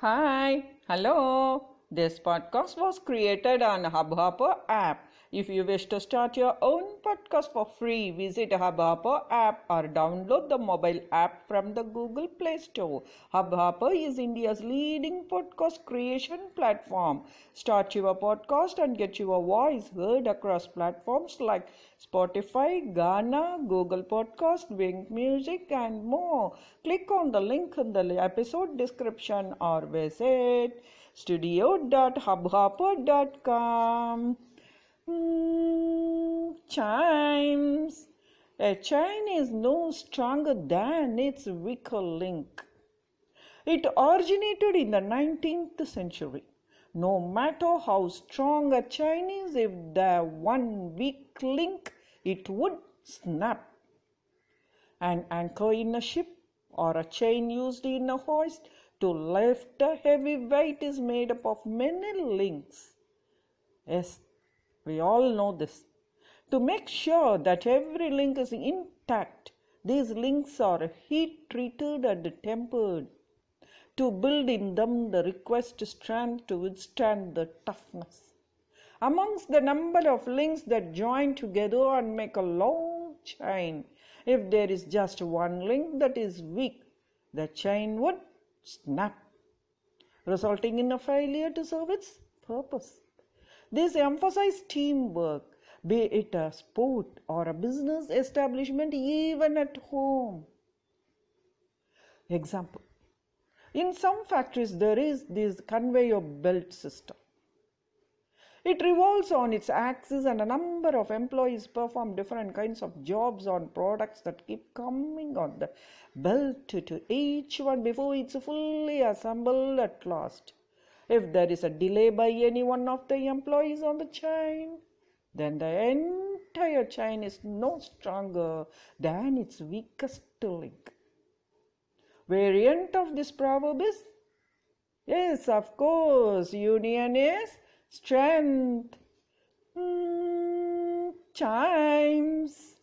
Hi, hello. This podcast was created on Hubhopper app. If you wish to start your own podcast for free, visit Hubhopper app or download the mobile app from the Google Play Store. Hubhopper is India's leading podcast creation platform. Start your podcast and get your voice heard across platforms like Spotify, Gaana, Google Podcast, Wynk Music, and more. Click on the link in the episode description or visit studio.hubhopper.com. Hmm, chimes. A chain is no stronger than its weaker link. It originated in the 19th century. No matter how strong a chain is, if there one weak link, it would snap. An anchor in a ship or a chain used in a hoist to lift a heavy weight is made up of many links. Yes, we all know this. To make sure that every link is intact, these links are heat treated and tempered to build in them the requisite strength to withstand the toughness. Amongst the number of links that join together and make a long chain, if there is just one link that is weak, the chain would snap, resulting in a failure to serve its purpose. This emphasizes teamwork, be it a sport or a business establishment, even at home. Example In some factories, there is this conveyor belt system. It revolves on its axis, and a number of employees perform different kinds of jobs on products that keep coming on the belt to each one before it's fully assembled at last. If there is a delay by any one of the employees on the chain, then the entire chain is no stronger than its weakest link. Variant of this proverb is yes, of course, union is strength. Mm, chimes.